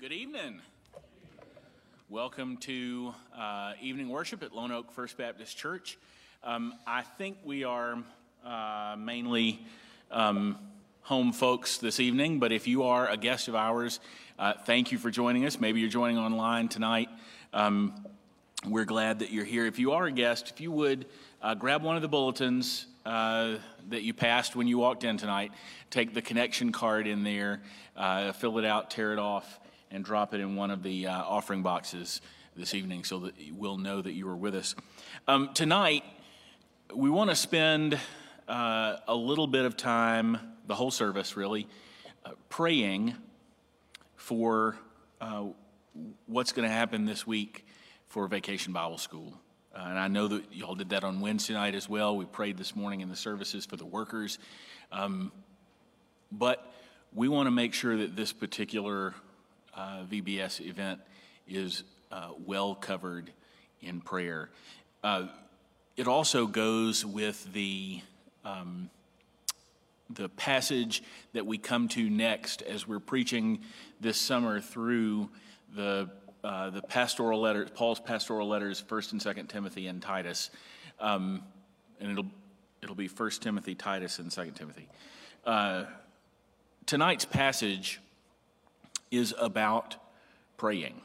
Good evening. Welcome to uh, evening worship at Lone Oak First Baptist Church. Um, I think we are uh, mainly um, home folks this evening, but if you are a guest of ours, uh, thank you for joining us. Maybe you're joining online tonight. Um, we're glad that you're here. If you are a guest, if you would uh, grab one of the bulletins uh, that you passed when you walked in tonight, take the connection card in there, uh, fill it out, tear it off and drop it in one of the uh, offering boxes this evening so that we'll know that you were with us. Um, tonight, we want to spend uh, a little bit of time, the whole service really, uh, praying for uh, what's going to happen this week for Vacation Bible School. Uh, and I know that y'all did that on Wednesday night as well. We prayed this morning in the services for the workers. Um, but we want to make sure that this particular uh, VBS event is uh, well covered in prayer. Uh, it also goes with the um, the passage that we come to next as we're preaching this summer through the uh, the pastoral letters, Paul's pastoral letters, First and Second Timothy and Titus, um, and it'll it'll be First Timothy, Titus, and Second Timothy. Uh, tonight's passage is about praying.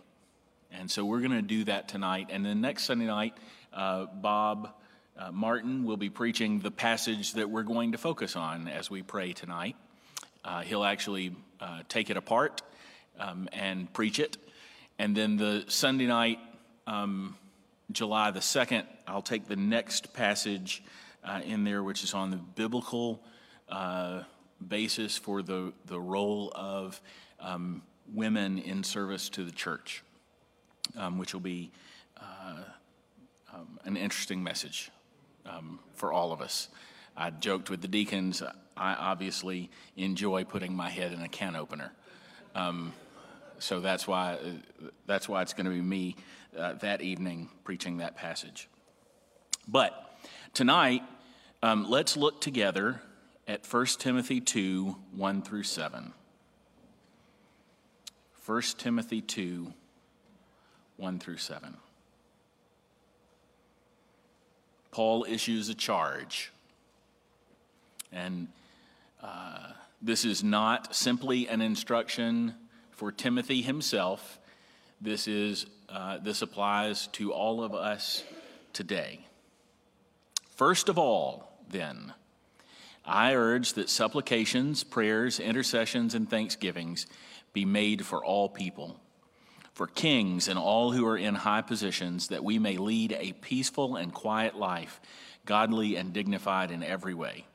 And so we're going to do that tonight. And then next Sunday night, uh, Bob uh, Martin will be preaching the passage that we're going to focus on as we pray tonight. Uh, he'll actually uh, take it apart um, and preach it. And then the Sunday night, um, July the 2nd, I'll take the next passage uh, in there, which is on the biblical uh, basis for the, the role of um, women in service to the church, um, which will be uh, um, an interesting message um, for all of us. I joked with the deacons, I obviously enjoy putting my head in a can opener. Um, so that's why, that's why it's going to be me uh, that evening preaching that passage. But tonight, um, let's look together at 1 Timothy 2 1 through 7. 1 Timothy 2 1 through 7. Paul issues a charge. And uh, this is not simply an instruction for Timothy himself. This, is, uh, this applies to all of us today. First of all, then, I urge that supplications, prayers, intercessions, and thanksgivings be made for all people, for kings and all who are in high positions, that we may lead a peaceful and quiet life, godly and dignified in every way.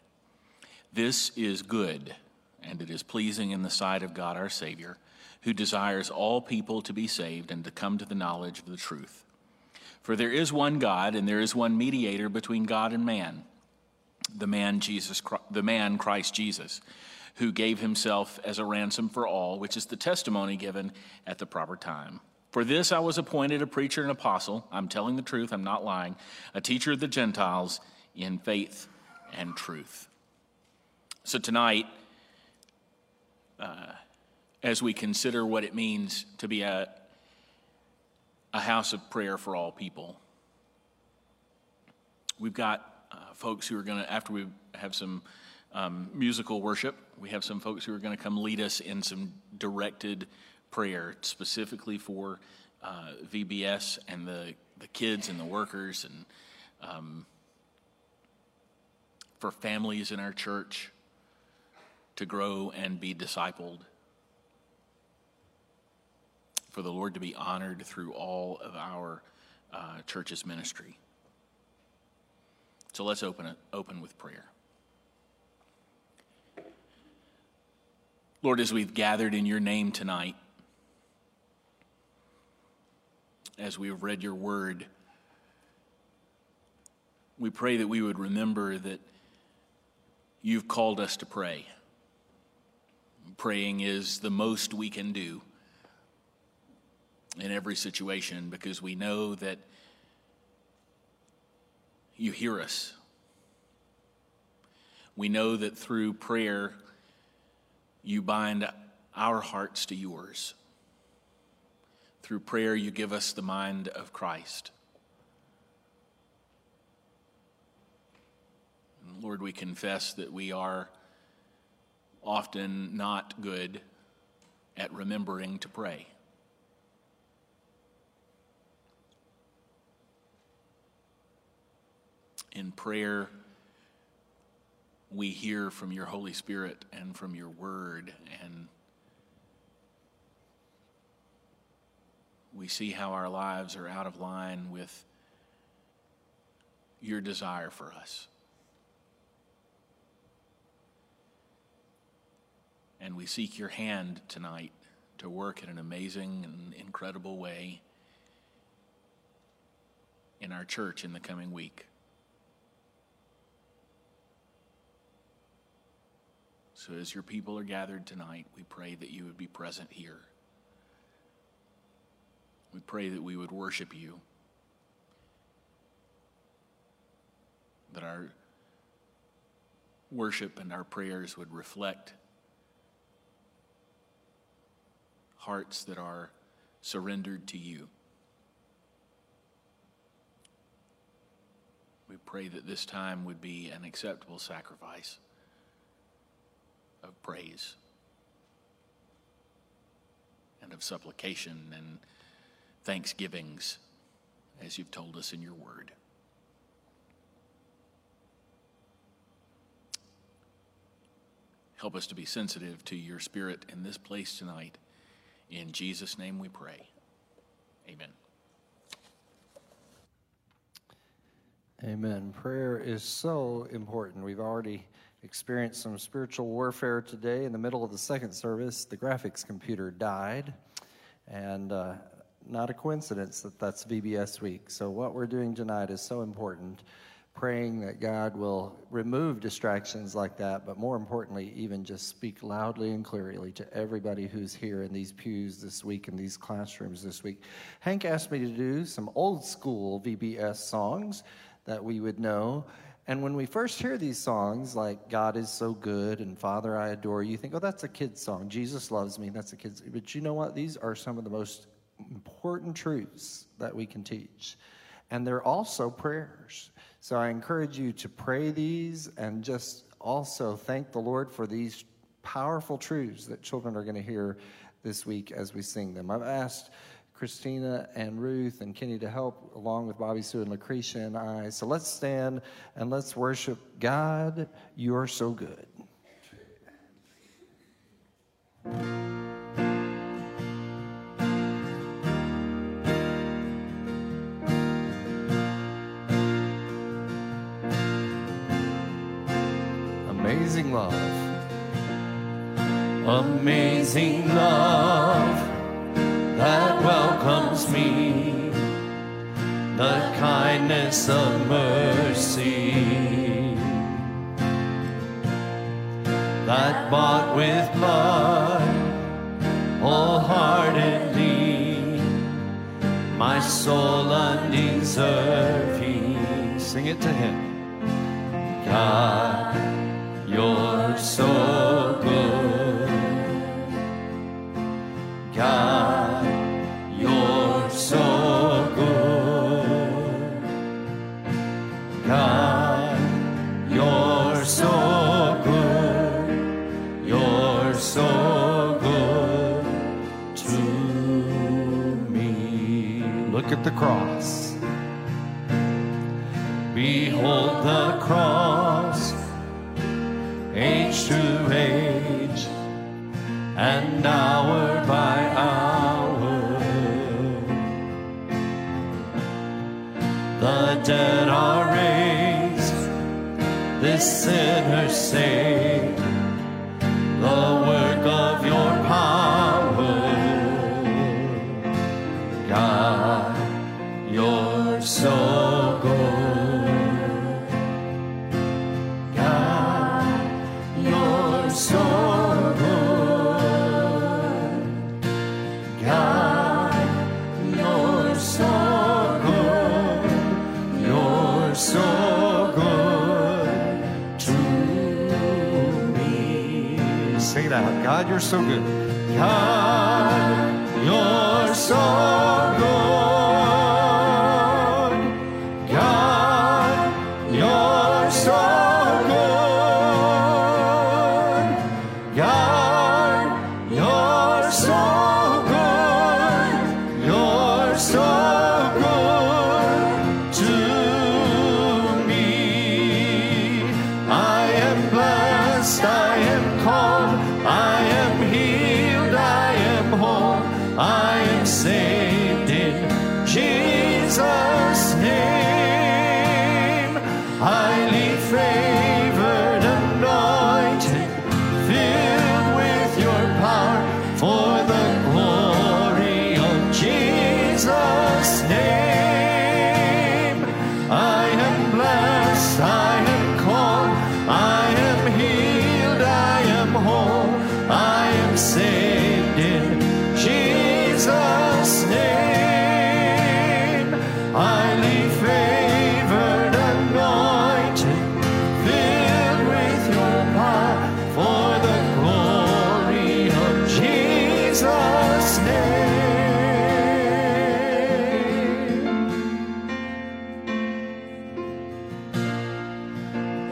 This is good, and it is pleasing in the sight of God our Savior, who desires all people to be saved and to come to the knowledge of the truth. For there is one God, and there is one mediator between God and man, the man Jesus, the man Christ Jesus who gave himself as a ransom for all, which is the testimony given at the proper time. For this I was appointed a preacher and apostle. I'm telling the truth, I'm not lying. A teacher of the Gentiles in faith and truth. So tonight, uh, as we consider what it means to be a, a house of prayer for all people, we've got uh, folks who are going to, after we have some um, musical worship. We have some folks who are going to come lead us in some directed prayer specifically for uh, VBS and the, the kids and the workers and um, for families in our church to grow and be discipled. For the Lord to be honored through all of our uh, church's ministry. So let's open it, open with prayer. Lord, as we've gathered in your name tonight, as we've read your word, we pray that we would remember that you've called us to pray. Praying is the most we can do in every situation because we know that you hear us. We know that through prayer, you bind our hearts to yours. through prayer, you give us the mind of Christ. Lord, we confess that we are often not good at remembering to pray. In prayer, we hear from your Holy Spirit and from your word, and we see how our lives are out of line with your desire for us. And we seek your hand tonight to work in an amazing and incredible way in our church in the coming week. So, as your people are gathered tonight, we pray that you would be present here. We pray that we would worship you, that our worship and our prayers would reflect hearts that are surrendered to you. We pray that this time would be an acceptable sacrifice of praise and of supplication and thanksgivings, as you've told us in your word. Help us to be sensitive to your spirit in this place tonight. In Jesus' name we pray. Amen. Amen. Prayer is so important. We've already experienced some spiritual warfare today. In the middle of the second service, the graphics computer died. And uh, not a coincidence that that's VBS week. So, what we're doing tonight is so important praying that God will remove distractions like that, but more importantly, even just speak loudly and clearly to everybody who's here in these pews this week, in these classrooms this week. Hank asked me to do some old school VBS songs that we would know. And when we first hear these songs, like God is so good and Father, I adore you, think, oh, that's a kid's song. Jesus loves me. That's a kid's. But you know what? These are some of the most important truths that we can teach. And they're also prayers. So I encourage you to pray these and just also thank the Lord for these powerful truths that children are going to hear this week as we sing them. I've asked Christina and Ruth and Kenny to help, along with Bobby Sue and Lucretia and I. So let's stand and let's worship God. You're so good. amazing love. Amazing love that welcomes me, the kindness of mercy that bought with blood wholeheartedly my soul undeserved. Sing it to him. God you're so dead are raised, this sinner saved, Please sing it out. God, you're so good. God, you're so good.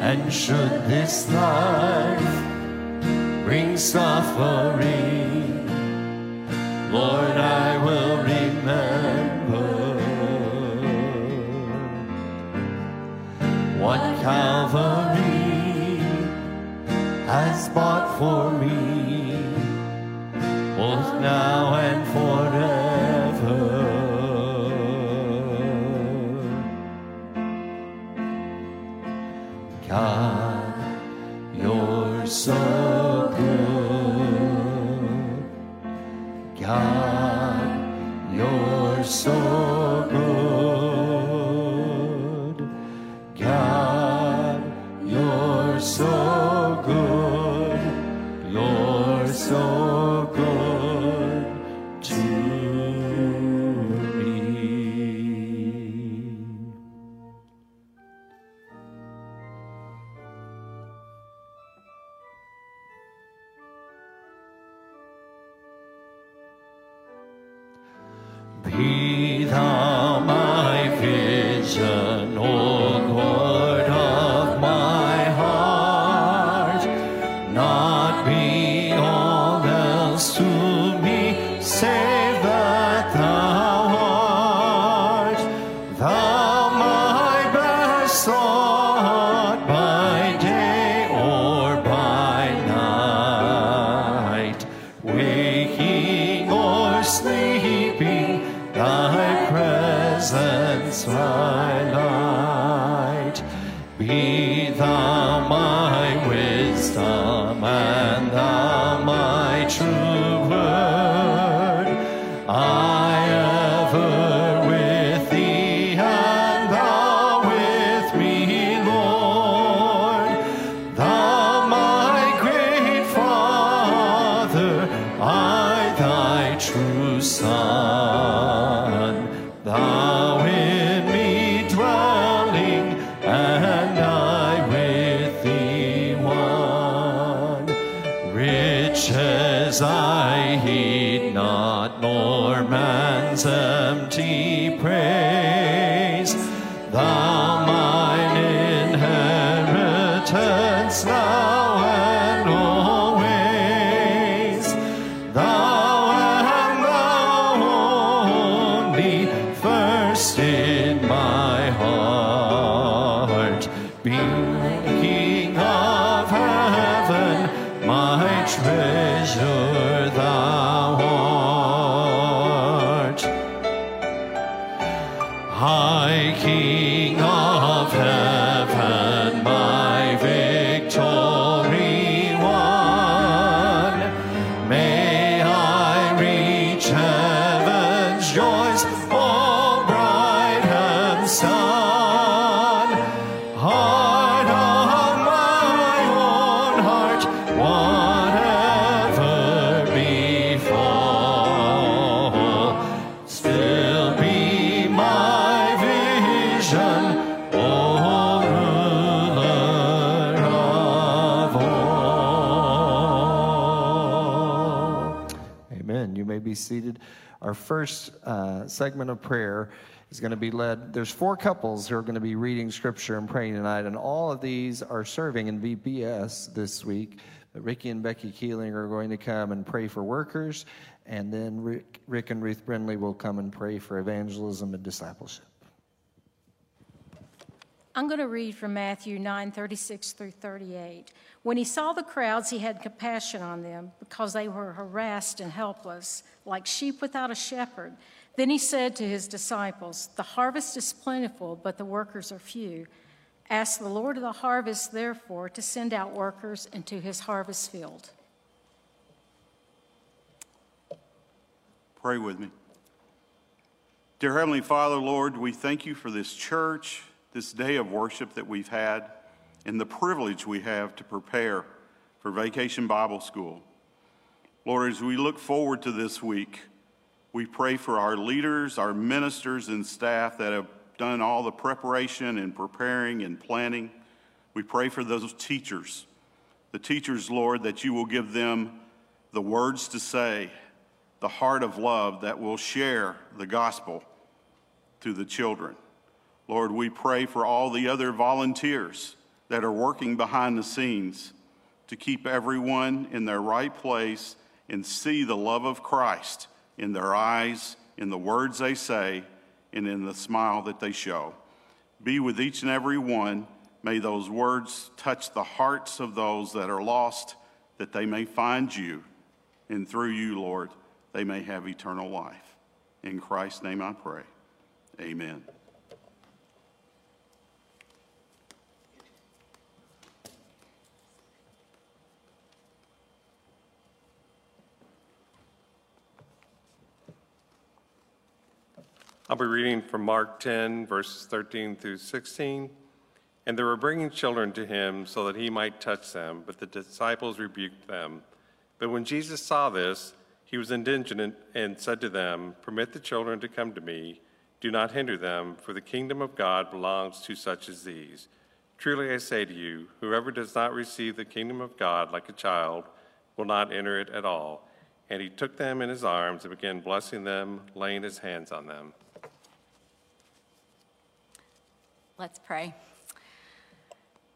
And should this life bring suffering, Lord, I will remember what Calvary has bought for me, both now my treasure segment of prayer is going to be led. There's four couples who are going to be reading scripture and praying tonight, and all of these are serving in VBS this week. But Ricky and Becky Keeling are going to come and pray for workers, and then Rick, Rick and Ruth Brindley will come and pray for evangelism and discipleship. I'm going to read from Matthew 9 36 through 38. When he saw the crowds, he had compassion on them because they were harassed and helpless, like sheep without a shepherd. Then he said to his disciples, The harvest is plentiful, but the workers are few. Ask the Lord of the harvest, therefore, to send out workers into his harvest field. Pray with me. Dear Heavenly Father, Lord, we thank you for this church, this day of worship that we've had, and the privilege we have to prepare for Vacation Bible School. Lord, as we look forward to this week, we pray for our leaders, our ministers, and staff that have done all the preparation and preparing and planning. We pray for those teachers, the teachers, Lord, that you will give them the words to say, the heart of love that will share the gospel to the children. Lord, we pray for all the other volunteers that are working behind the scenes to keep everyone in their right place and see the love of Christ in their eyes, in the words they say, and in the smile that they show. Be with each and every one. May those words touch the hearts of those that are lost, that they may find you, and through you, Lord, they may have eternal life. In Christ's name I pray. Amen. I'll be reading from Mark 10, verses 13 through 16. And they were bringing children to him so that he might touch them, but the disciples rebuked them. But when Jesus saw this, he was indignant and said to them, Permit the children to come to me. Do not hinder them, for the kingdom of God belongs to such as these. Truly I say to you, whoever does not receive the kingdom of God like a child will not enter it at all. And he took them in his arms and began blessing them, laying his hands on them. Let's pray.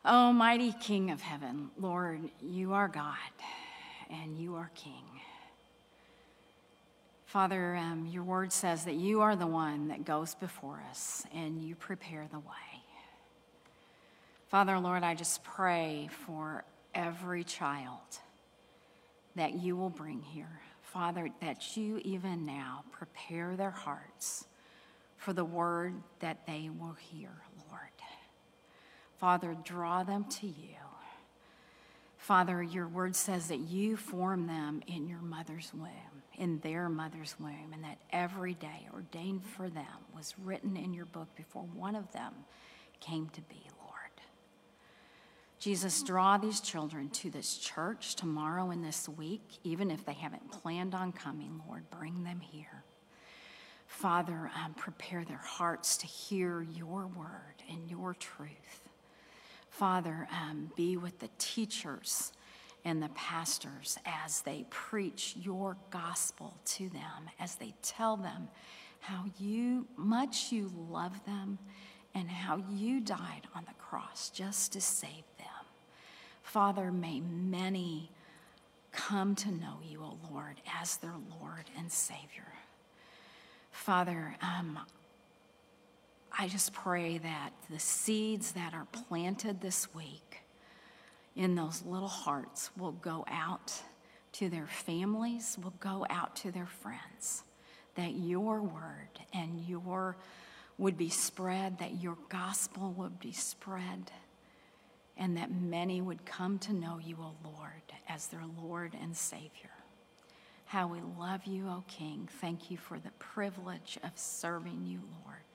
Almighty King of heaven, Lord, you are God and you are King. Father, um, your word says that you are the one that goes before us and you prepare the way. Father, Lord, I just pray for every child that you will bring here. Father, that you even now prepare their hearts for the word that they will hear, Father, draw them to you. Father, your word says that you form them in your mother's womb, in their mother's womb, and that every day ordained for them was written in your book before one of them came to be, Lord. Jesus, draw these children to this church tomorrow and this week, even if they haven't planned on coming, Lord, bring them here. Father, um, prepare their hearts to hear your word and your truth. Father, um, be with the teachers and the pastors as they preach your gospel to them, as they tell them how you much you love them and how you died on the cross just to save them. Father, may many come to know you, O Lord, as their Lord and Savior. Father, um, I just pray that the seeds that are planted this week in those little hearts will go out to their families, will go out to their friends, that your word and your would be spread, that your gospel would be spread, and that many would come to know you, O Lord, as their Lord and Savior. How we love you, O King. Thank you for the privilege of serving you, Lord.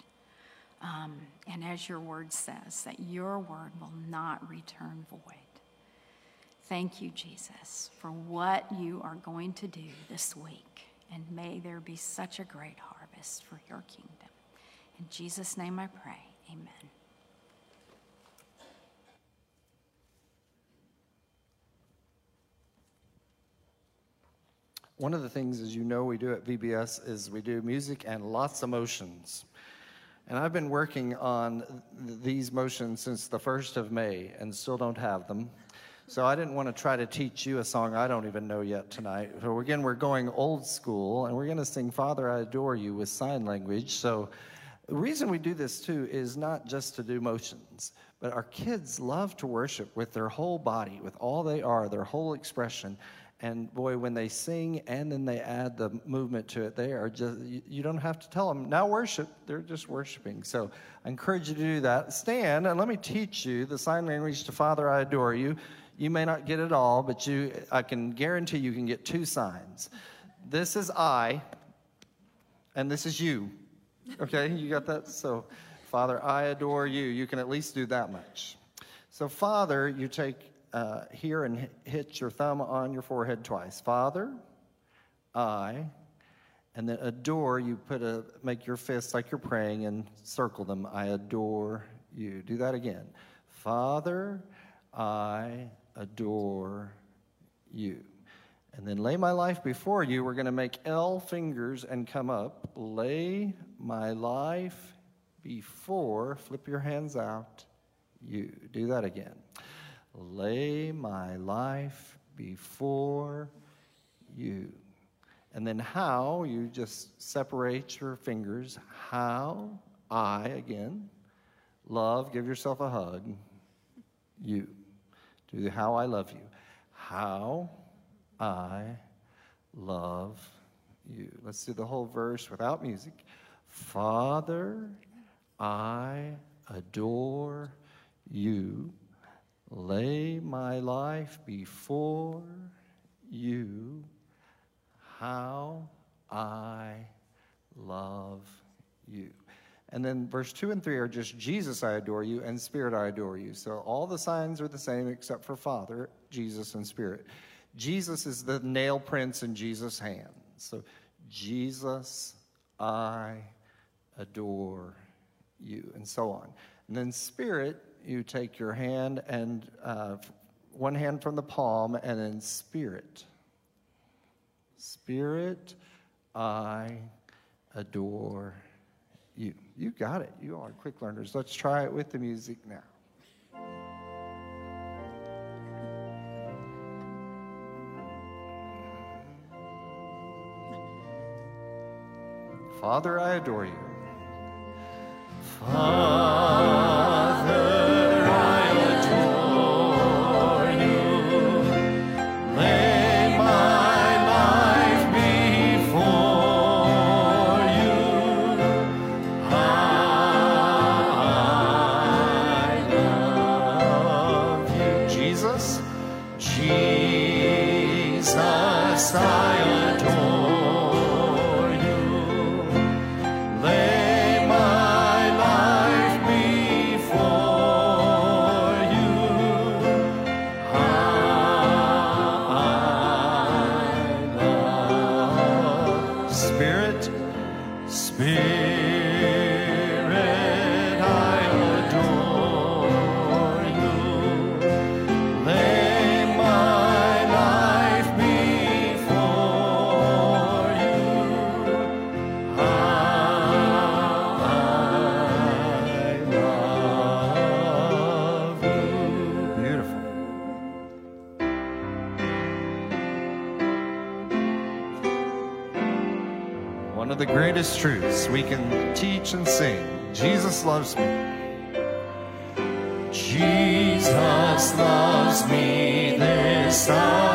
Um, and as your word says, that your word will not return void. Thank you, Jesus, for what you are going to do this week. And may there be such a great harvest for your kingdom. In Jesus' name I pray. Amen. One of the things, as you know, we do at VBS is we do music and lots of motions. And I've been working on th- these motions since the 1st of May and still don't have them. So I didn't want to try to teach you a song I don't even know yet tonight. So again, we're going old school and we're going to sing Father, I Adore You with sign language. So The reason we do this too is not just to do motions, but our kids love to worship with their whole body, with all they are, their whole expression. And boy, when they sing and then they add the movement to it, they are just, you, don't have to tell them, now worship. They're just worshiping. So I encourage you to do that. Stand and let me teach you the sign language to Father, I adore you. You may not get it all, but you, I can guarantee you can get two signs. This is I, and this is you. Okay, you got that? So, Father, I adore you. You can at least do that much. So, Father, you take uh, here and hit your thumb on your forehead twice. Father, I, and then adore, you put a, make your fists like you're praying and circle them. I adore you. Do that again. Father, I adore you. And then lay my life before you. We're going to make L fingers and come up. Lay my life before, flip your hands out, you. Do that again. Lay my life before you. And then how, you just separate your fingers. How I, again, love, give yourself a hug, you. Do how I love you. How I love you. Let's do the whole verse without music. Father, I adore you. Lay my life before you. How I love you. And then verse 2 and 3 are just Jesus, I adore you, and Spirit, I adore you. So all the signs are the same except for Father, Jesus, and Spirit. Jesus is the nail prints in Jesus' hands. So, Jesus, I adore you, and so on. And then, Spirit, you take your hand and uh, one hand from the palm, and then Spirit. Spirit, I adore you. You got it. You are quick learners. Let's try it with the music now. Father, I adore you. Father, sing Jesus loves me. Jesus loves me, this I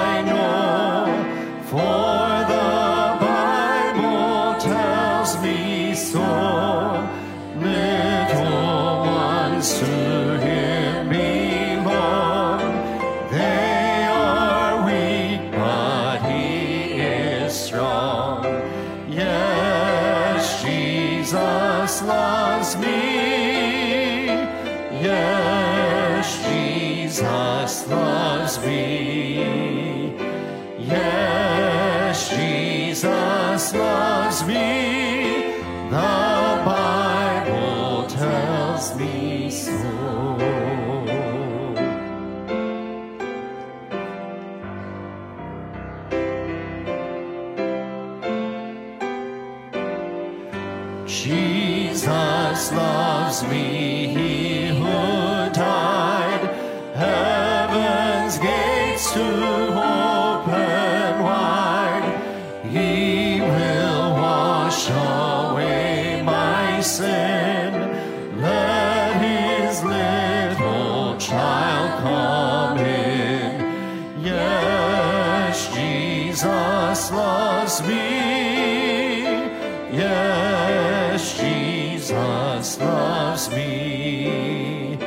loves me.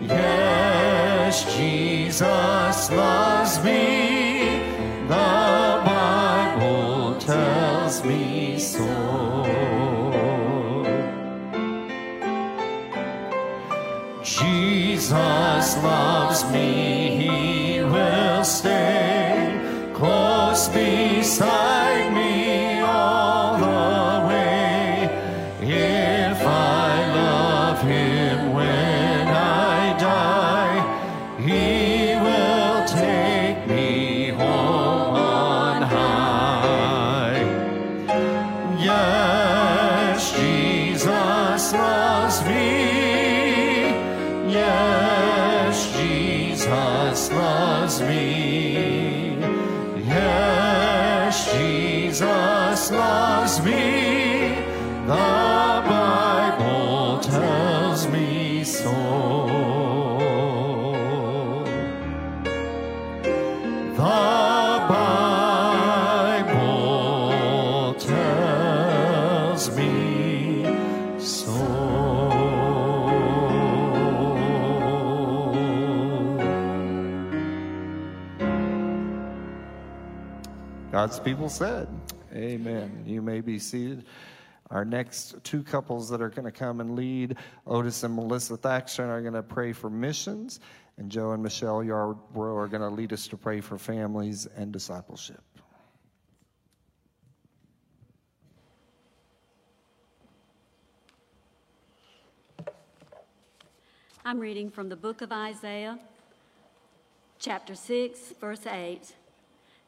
Yes, Jesus loves me. The Bible tells me so. Jesus loves God's people said, Amen. You may be seated. Our next two couples that are going to come and lead, Otis and Melissa Thaxton, are going to pray for missions, and Joe and Michelle Yarbrough are going to lead us to pray for families and discipleship. I'm reading from the book of Isaiah, chapter 6, verse 8.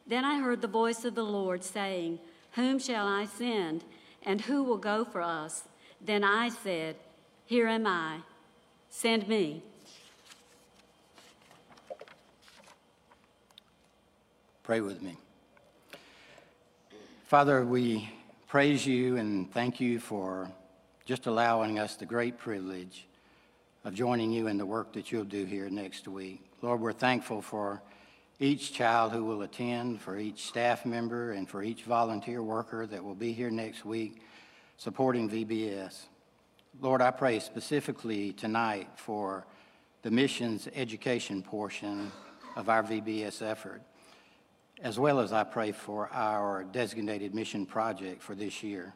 Then I heard the voice of the Lord saying, Whom shall I send, and who will go for us? Then I said, Here am I, send me. Pray with me. Father, we praise you and thank you for just allowing us the great privilege of joining you in the work that you'll do here next week. Lord, we're thankful for each child who will attend, for each staff member, and for each volunteer worker that will be here next week supporting VBS. Lord, I pray specifically tonight for the missions education portion of our VBS effort, as well as I pray for our designated mission project for this year.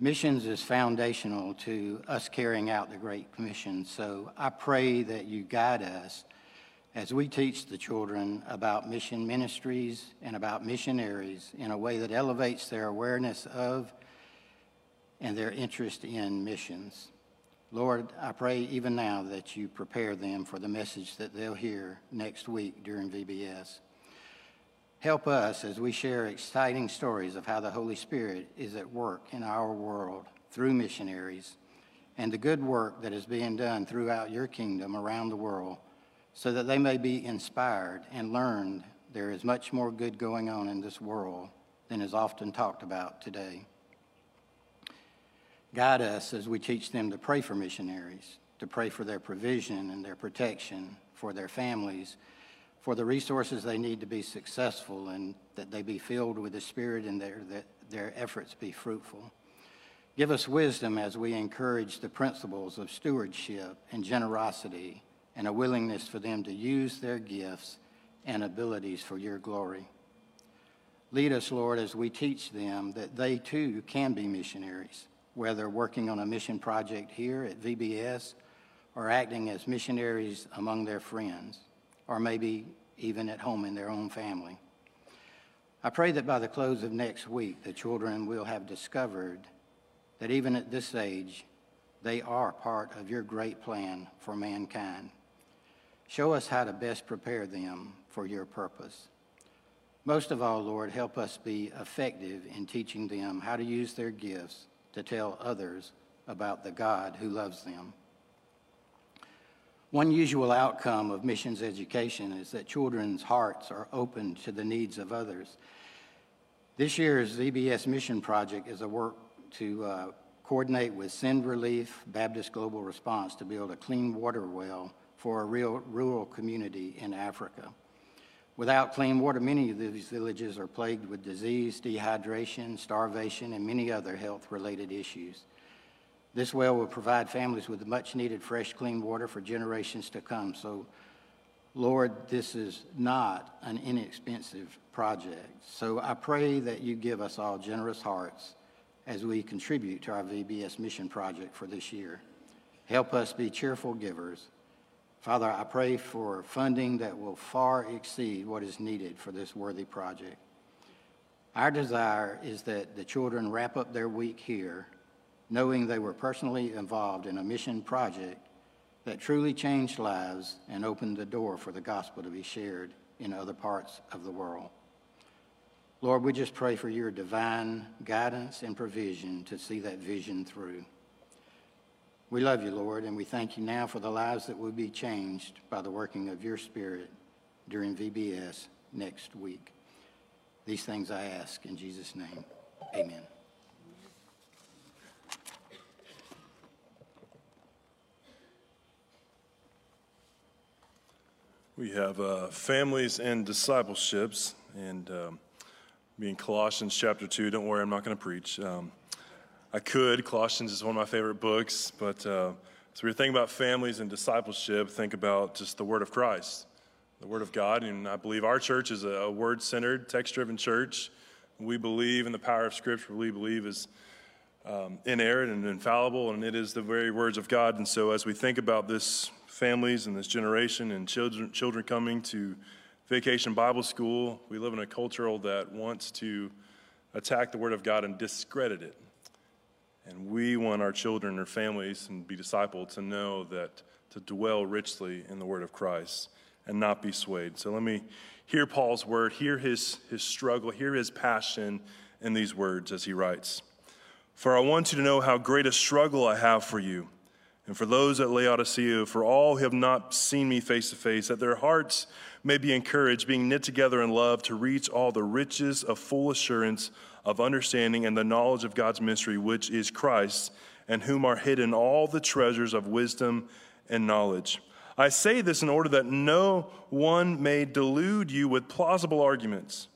Missions is foundational to us carrying out the Great Commission, so I pray that you guide us as we teach the children about mission ministries and about missionaries in a way that elevates their awareness of and their interest in missions. Lord, I pray even now that you prepare them for the message that they'll hear next week during VBS. Help us as we share exciting stories of how the Holy Spirit is at work in our world through missionaries and the good work that is being done throughout your kingdom around the world so that they may be inspired and learn there is much more good going on in this world than is often talked about today. Guide us as we teach them to pray for missionaries, to pray for their provision and their protection, for their families, for the resources they need to be successful and that they be filled with the Spirit and their, that their efforts be fruitful. Give us wisdom as we encourage the principles of stewardship and generosity and a willingness for them to use their gifts and abilities for your glory. Lead us, Lord, as we teach them that they too can be missionaries, whether working on a mission project here at VBS or acting as missionaries among their friends, or maybe even at home in their own family. I pray that by the close of next week, the children will have discovered that even at this age, they are part of your great plan for mankind. Show us how to best prepare them for your purpose. Most of all, Lord, help us be effective in teaching them how to use their gifts to tell others about the God who loves them. One usual outcome of missions education is that children's hearts are open to the needs of others. This year's VBS mission project is a work to uh, coordinate with Send Relief Baptist Global Response to build a clean water well for a real rural community in Africa. Without clean water, many of these villages are plagued with disease, dehydration, starvation, and many other health related issues. This well will provide families with much needed fresh, clean water for generations to come. So, Lord, this is not an inexpensive project. So I pray that you give us all generous hearts as we contribute to our VBS mission project for this year. Help us be cheerful givers. Father, I pray for funding that will far exceed what is needed for this worthy project. Our desire is that the children wrap up their week here knowing they were personally involved in a mission project that truly changed lives and opened the door for the gospel to be shared in other parts of the world. Lord, we just pray for your divine guidance and provision to see that vision through. We love you, Lord, and we thank you now for the lives that will be changed by the working of your Spirit during VBS next week. These things I ask in Jesus' name. Amen. We have uh, families and discipleships, and um, being Colossians chapter 2. Don't worry, I'm not going to preach. Um, I could. Colossians is one of my favorite books, but uh, so we're thinking about families and discipleship, think about just the Word of Christ, the Word of God. And I believe our church is a, word centered, text driven church. We believe in the power of Scripture, we believe is um, inerrant and infallible, and it is the very words of God. And so as we think about this families and this generation and children, children coming to vacation Bible school. We live in a culture that wants to attack the Word of God and discredit it. And we want our children or families and be discipled to know that to dwell richly in the Word of Christ and not be swayed. So let me hear Paul's word, hear his, his struggle, hear his passion in these words as he writes. For I want you to know how great a struggle I have for you and for those at Laodicea, for all who have not seen me face to face, that their hearts may be encouraged, being knit together in love, to reach all the riches of full assurance of understanding and the knowledge of God's mystery, which is Christ, and whom are hidden all the treasures of wisdom and knowledge. I say this in order that no one may delude you with plausible arguments.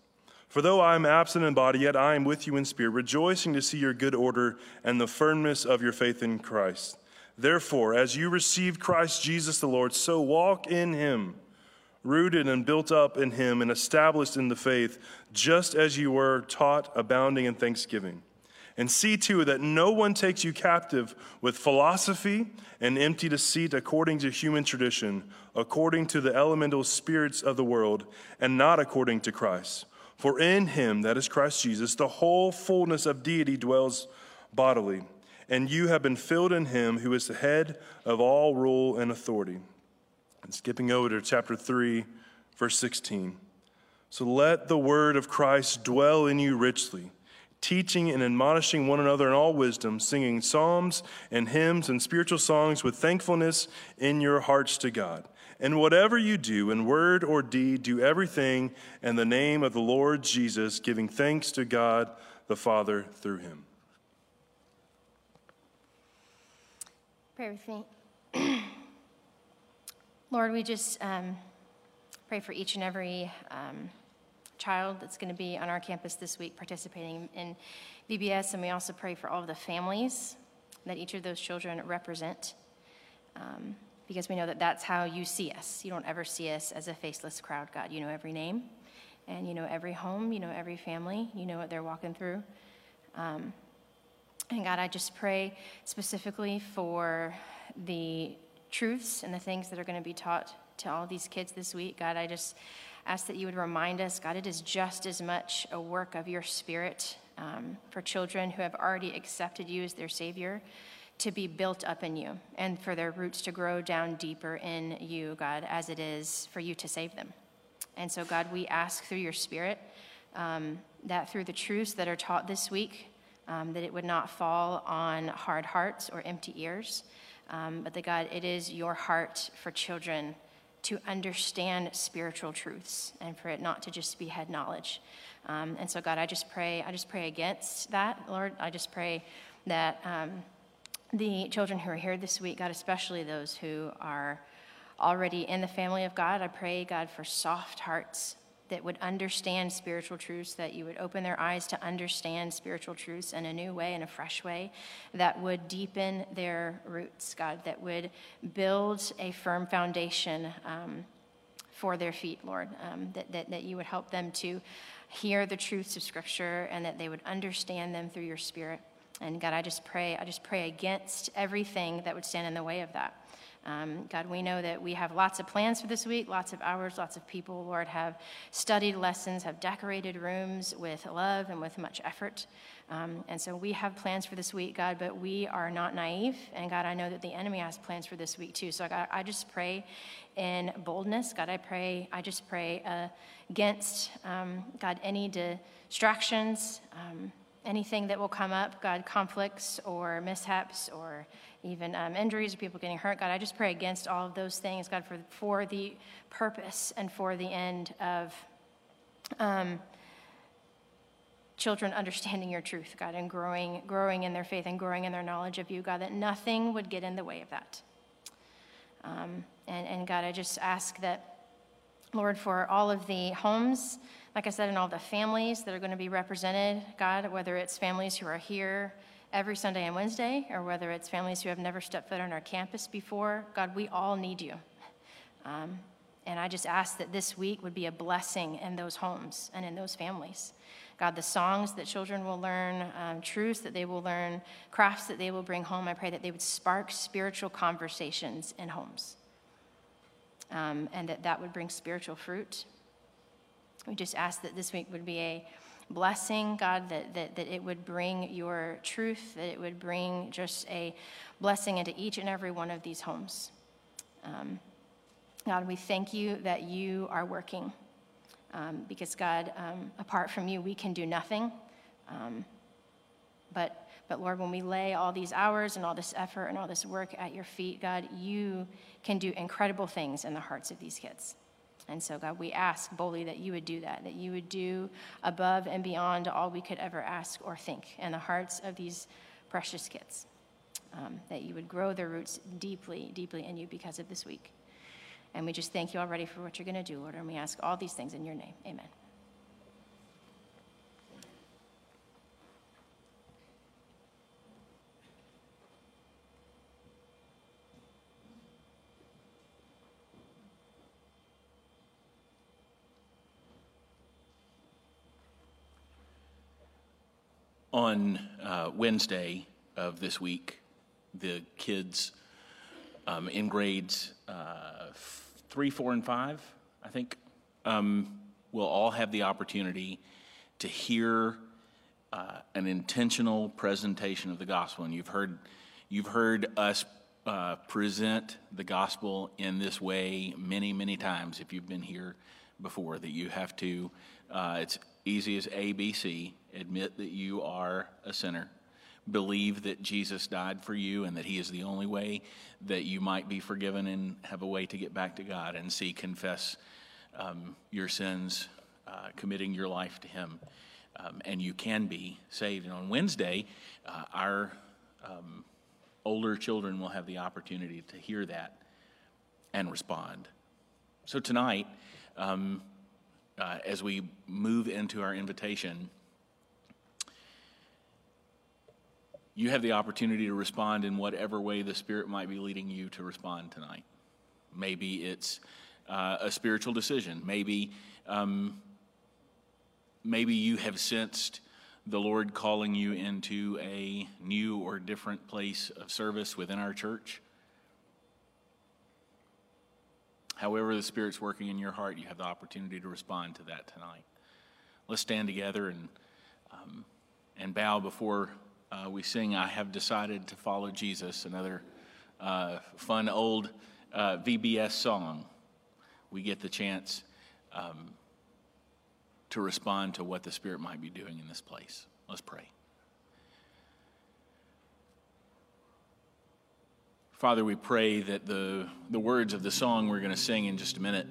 For though I am absent in body, yet I am with you in spirit, rejoicing to see your good order and the firmness of your faith in Christ. Therefore, as you received Christ Jesus the Lord, so walk in him, rooted and built up in him and established in the faith, just as you were taught, abounding in thanksgiving. And see to it that no one takes you captive with philosophy and empty deceit according to human tradition, according to the elemental spirits of the world, and not according to Christ. For in him, that is Christ Jesus, the whole fullness of deity dwells bodily and you have been filled in him who is the head of all rule and authority. And skipping over to chapter 3, verse 16. So let the word of Christ dwell in you richly, teaching and admonishing one another in all wisdom, singing psalms and hymns and spiritual songs with thankfulness in your hearts to God. And whatever you do, in word or deed, do everything in the name of the Lord Jesus, giving thanks to God the Father through him. Pray with me. Lord, we just um, pray for each and every um, child that's going to be on our campus this week participating in VBS, and we also pray for all of the families that each of those children represent. Um, because we know that that's how you see us. You don't ever see us as a faceless crowd, God. You know every name, and you know every home, you know every family, you know what they're walking through. Um, and God, I just pray specifically for the truths and the things that are going to be taught to all these kids this week. God, I just ask that you would remind us, God, it is just as much a work of your spirit um, for children who have already accepted you as their Savior to be built up in you and for their roots to grow down deeper in you, God, as it is for you to save them. And so, God, we ask through your Spirit um, that through the truths that are taught this week, um, that it would not fall on hard hearts or empty ears, um, but that God, it is your heart for children to understand spiritual truths and for it not to just be head knowledge. Um, and so, God, I just pray, I just pray against that, Lord. I just pray that um, the children who are here this week, God, especially those who are already in the family of God, I pray, God, for soft hearts that would understand spiritual truths, that you would open their eyes to understand spiritual truths in a new way, in a fresh way, that would deepen their roots, God, that would build a firm foundation um, for their feet, Lord, um, that, that, that you would help them to hear the truths of Scripture and that they would understand them through your Spirit. And God, I just pray, I just pray against everything that would stand in the way of that. Um, God, we know that we have lots of plans for this week, lots of hours, lots of people, Lord, have studied lessons, have decorated rooms with love and with much effort. Um, and so we have plans for this week, God, but we are not naive. And God, I know that the enemy has plans for this week too. So, God, I just pray in boldness. God, I pray, I just pray uh, against, um, God, any distractions, um, anything that will come up, God, conflicts or mishaps or even um, injuries or people getting hurt. God, I just pray against all of those things, God, for, for the purpose and for the end of um, children understanding your truth, God, and growing, growing in their faith and growing in their knowledge of you, God, that nothing would get in the way of that. Um, and, and God, I just ask that, Lord, for all of the homes, like I said, in all the families that are going to be represented, God, whether it's families who are here every Sunday and Wednesday, or whether it's families who have never stepped foot on our campus before, God, we all need you. Um, and I just ask that this week would be a blessing in those homes and in those families. God, the songs that children will learn, um, truths that they will learn, crafts that they will bring home, I pray that they would spark spiritual conversations in homes um, and that that would bring spiritual fruit. We just ask that this week would be a blessing, God, that, that, that it would bring your truth, that it would bring just a blessing into each and every one of these homes. Um, God, we thank you that you are working. Um, because, God, um, apart from you, we can do nothing. Um, but, but, Lord, when we lay all these hours and all this effort and all this work at your feet, God, you can do incredible things in the hearts of these kids. And so, God, we ask boldly that you would do that, that you would do above and beyond all we could ever ask or think in the hearts of these precious kids. Um, that you would grow their roots deeply, deeply in you because of this week. And we just thank you already for what you're going to do, Lord. And we ask all these things in your name. Amen. On uh, Wednesday of this week, the kids um, in grades uh, three, four, and five, I think, um, will all have the opportunity to hear uh, an intentional presentation of the gospel. And you've heard, you've heard us uh, present the gospel in this way many, many times if you've been here before, that you have to, uh, it's easy as ABC, admit that you are a sinner, believe that Jesus died for you and that he is the only way that you might be forgiven and have a way to get back to God, and see, confess um, your sins, uh, committing your life to him. Um, and you can be saved. And on Wednesday, uh, our um, older children will have the opportunity to hear that and respond. So tonight, um, uh, as we move into our invitation, you have the opportunity to respond in whatever way the Spirit might be leading you to respond tonight. Maybe it's uh, a spiritual decision. Maybe, um, maybe you have sensed the Lord calling you into a new or different place of service within our church. However, the Spirit's working in your heart, you have the opportunity to respond to that tonight. Let's stand together and, um, and bow before uh, we sing I Have Decided to Follow Jesus, another uh, fun old uh, VBS song. We get the chance um, to respond to what the Spirit might be doing in this place. Let's pray. Father, we pray that the, the words of the song we're going to sing in just a minute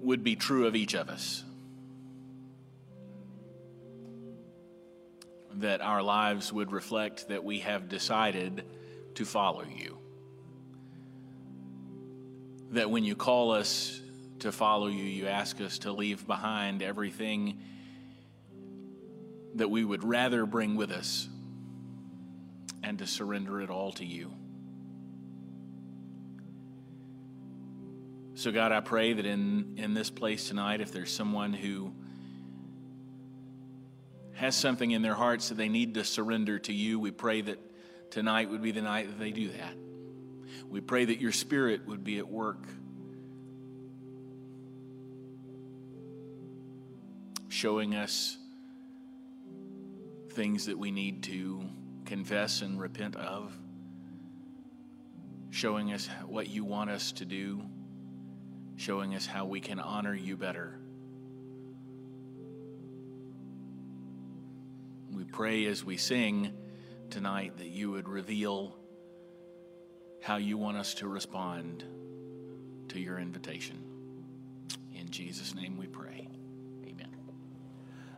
would be true of each of us. that our lives would reflect that we have decided to follow you. That when you call us to follow you, you ask us to leave behind everything that we would rather bring with us and to surrender it all to you. So, God, I pray that in, in this place tonight, if there's someone who has something in their hearts that they need to surrender to you, we pray that tonight would be the night that they do that. We pray that your spirit would be at work. Showing us things that we need to confess and repent of, showing us what you want us to do, showing us how we can honor you better. We pray as we sing tonight that you would reveal how you want us to respond to your invitation. In Jesus' name we pray.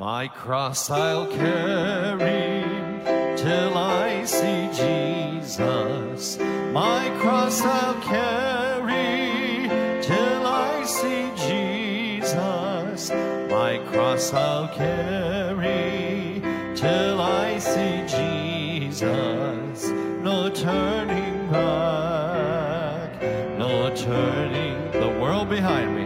My cross I'll carry till I see Jesus. My cross I'll carry till I see Jesus. My cross I'll carry till I see Jesus. No turning back, no turning. The world behind me,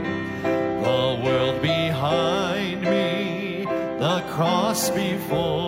cross before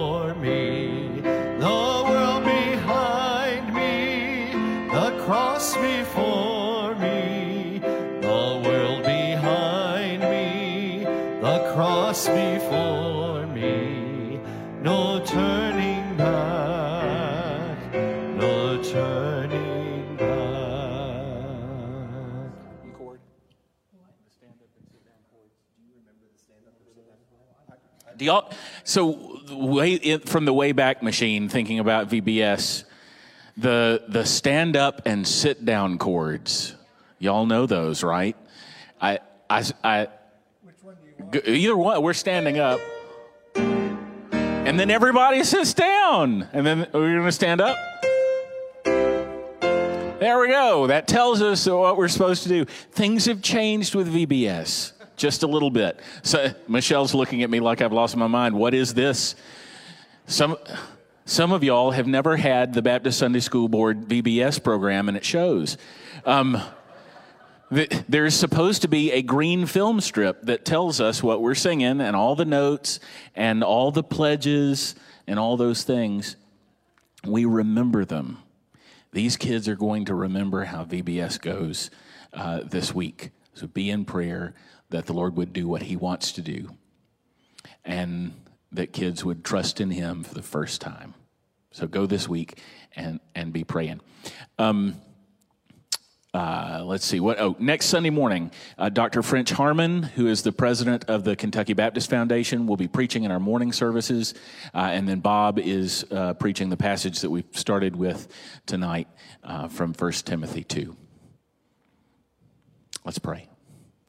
Do y'all? So the way from the Wayback Machine, thinking about VBS, the the stand up and sit down chords. Y'all know those, right? I I I. G- Either one. We're standing up, and then everybody sits down, and then we're going to stand up. There we go. That tells us what we're supposed to do. Things have changed with VBS just a little bit. So Michelle's looking at me like I've lost my mind. What is this? Some some of y'all have never had the Baptist Sunday School Board VBS program, and it shows. Um, th- there's supposed to be a green film strip that tells us what we're singing and all the notes and all the pledges and all those things. We remember them. These kids are going to remember how VBS goes uh, this week. So be in prayer that the Lord would do what He wants to do and that kids would trust in Him for the first time. So go this week and, and be praying. Um, uh, let's see what. Oh, next Sunday morning, uh, Dr. French Harmon, who is the president of the Kentucky Baptist Foundation, will be preaching in our morning services, uh, and then Bob is uh, preaching the passage that we've started with tonight uh, from 1 Timothy two. Let's pray.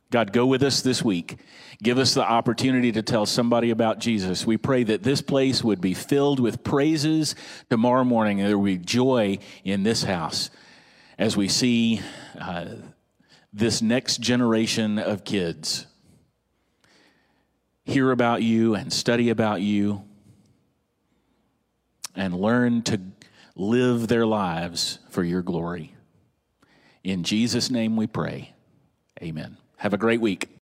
God, go with us this week. Give us the opportunity to tell somebody about Jesus. We pray that this place would be filled with praises tomorrow morning, and there will be joy in this house as we see uh, this next generation of kids hear about you and study about you and learn to live their lives for your glory. In Jesus' name we pray. Amen. Have a great week.